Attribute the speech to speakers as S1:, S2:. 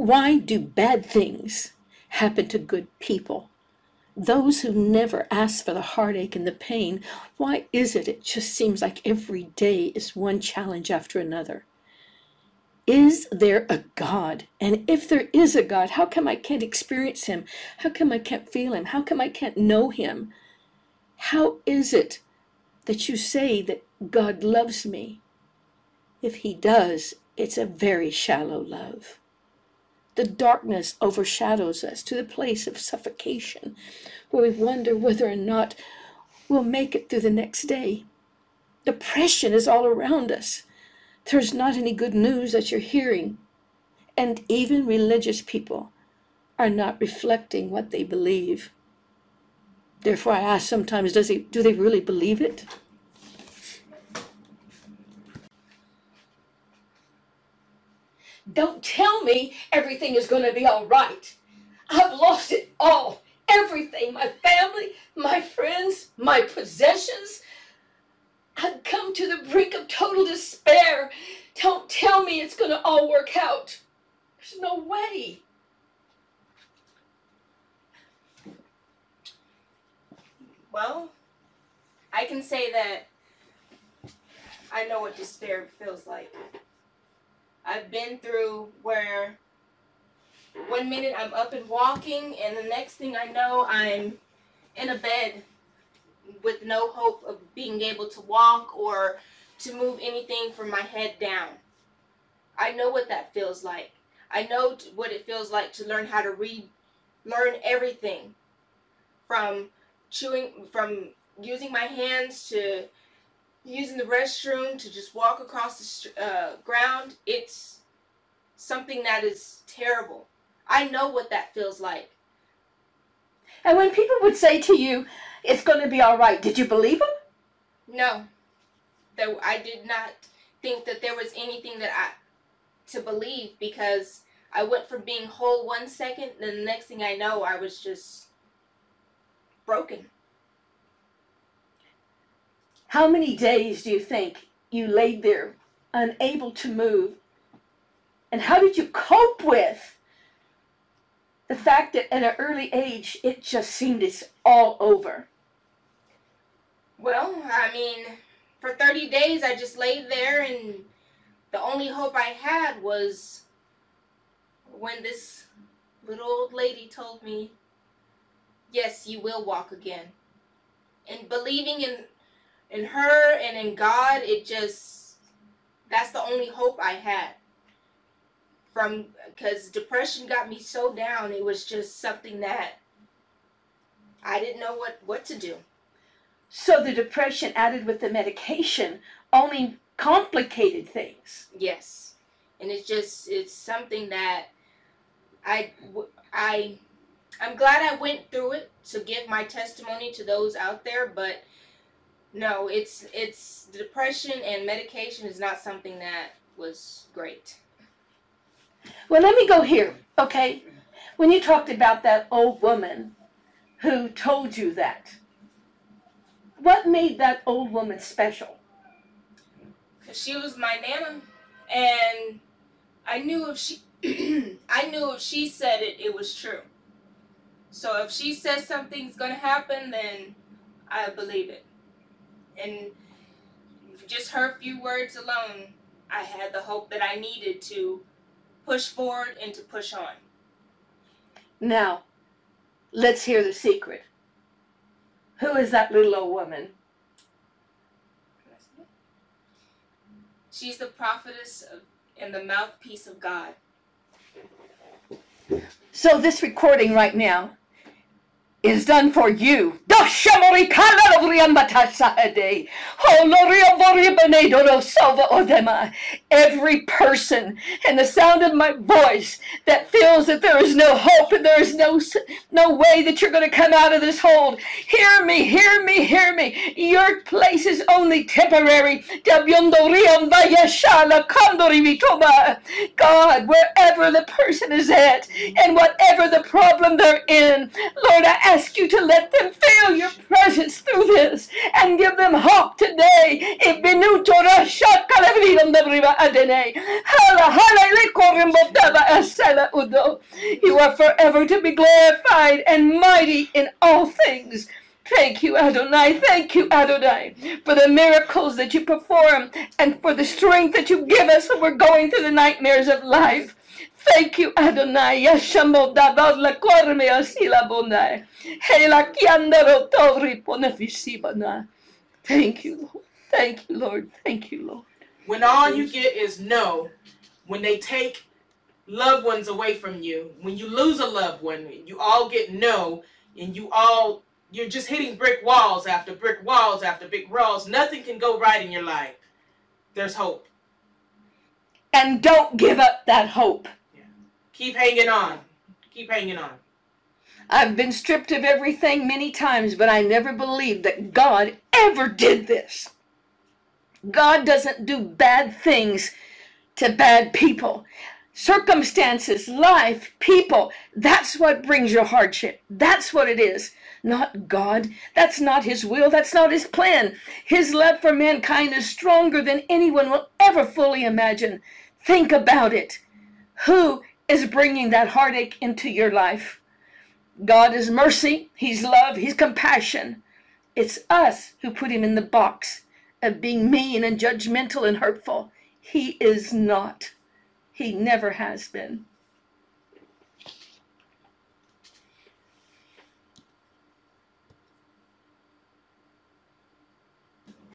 S1: Why do bad things happen to good people? Those who never ask for the heartache and the pain, why is it it just seems like every day is one challenge after another? Is there a God? And if there is a God, how come I can't experience Him? How come I can't feel Him? How come I can't know Him? How is it that you say that God loves me? If He does, it's a very shallow love. The darkness overshadows us to the place of suffocation, where we wonder whether or not we'll make it through the next day. Depression is all around us. There's not any good news that you're hearing. And even religious people are not reflecting what they believe. Therefore, I ask sometimes, does he, do they really believe it? Don't tell me everything is going to be all right. I've lost it all. Everything my family, my friends, my possessions. I've come to the brink of total despair. Don't tell me it's going to all work out. There's no way.
S2: Well, I can say that I know what despair feels like. I've been through where one minute I'm up and walking, and the next thing I know, I'm in a bed with no hope of being able to walk or to move anything from my head down. I know what that feels like. I know what it feels like to learn how to read, learn everything from chewing, from using my hands to using the restroom to just walk across the uh, ground. It's something that is terrible. I know what that feels like.
S1: And when people would say to you, it's going to be all right, did you believe them?
S2: No. That I did not think that there was anything that I to believe because I went from being whole one second, and the next thing I know, I was just broken.
S1: How many days do you think you laid there unable to move? And how did you cope with the fact that at an early age it just seemed it's all over?
S2: Well, I mean, for 30 days I just laid there and the only hope I had was when this little old lady told me, yes, you will walk again. And believing in in her and in God, it just that's the only hope I had. From because depression got me so down, it was just something that I didn't know what what to do.
S1: So the depression added with the medication only complicated things.
S2: Yes. And it's just it's something that I I I'm glad I went through it to give my testimony to those out there, but no, it's it's depression and medication is not something that was great.
S1: Well, let me go here, okay? When you talked about that old woman who told you that, what made that old woman special?
S2: Cause she was my nana, and I knew if she, I knew if she said it, it was true. So if she says something's gonna happen, then I believe it and just her few words alone, I had the hope that I needed to push forward and to push on.
S1: Now, let's hear the secret. Who is that little old woman?
S2: She's the prophetess of, and the mouthpiece of God.
S1: So this recording right now is done for you. Every person and the sound of my voice that feels that there is no hope and there is no no way that you're going to come out of this hold. Hear me, hear me, hear me. Your place is only temporary. God, wherever the person is at and whatever the problem they're in, Lord, I ask you to let them feel your presence through this and give them hope today. Udo. You are forever to be glorified and mighty in all things. Thank you, Adonai. Thank you, Adonai, for the miracles that you perform and for the strength that you give us when we're going through the nightmares of life. Thank you, Adonai. Yashamo dabad la korme asila bonai. Hela kiandaro tovri ponefisibana. Thank you, Lord. Thank you, Lord. Thank you, Lord.
S3: When all you get is no, when they take loved ones away from you, when you lose a loved one, you all get no, and you all you're just hitting brick walls after brick walls after brick walls. Nothing can go right in your life. There's hope.
S1: And don't give up that hope. Yeah.
S3: Keep hanging on. Keep hanging on.
S1: I've been stripped of everything many times, but I never believed that God ever did this. God doesn't do bad things to bad people. Circumstances, life, people, that's what brings you hardship. That's what it is. Not God. That's not His will. That's not His plan. His love for mankind is stronger than anyone will ever fully imagine. Think about it. Who is bringing that heartache into your life? God is mercy, He's love, He's compassion. It's us who put Him in the box of being mean and judgmental and hurtful. He is not. He never has been.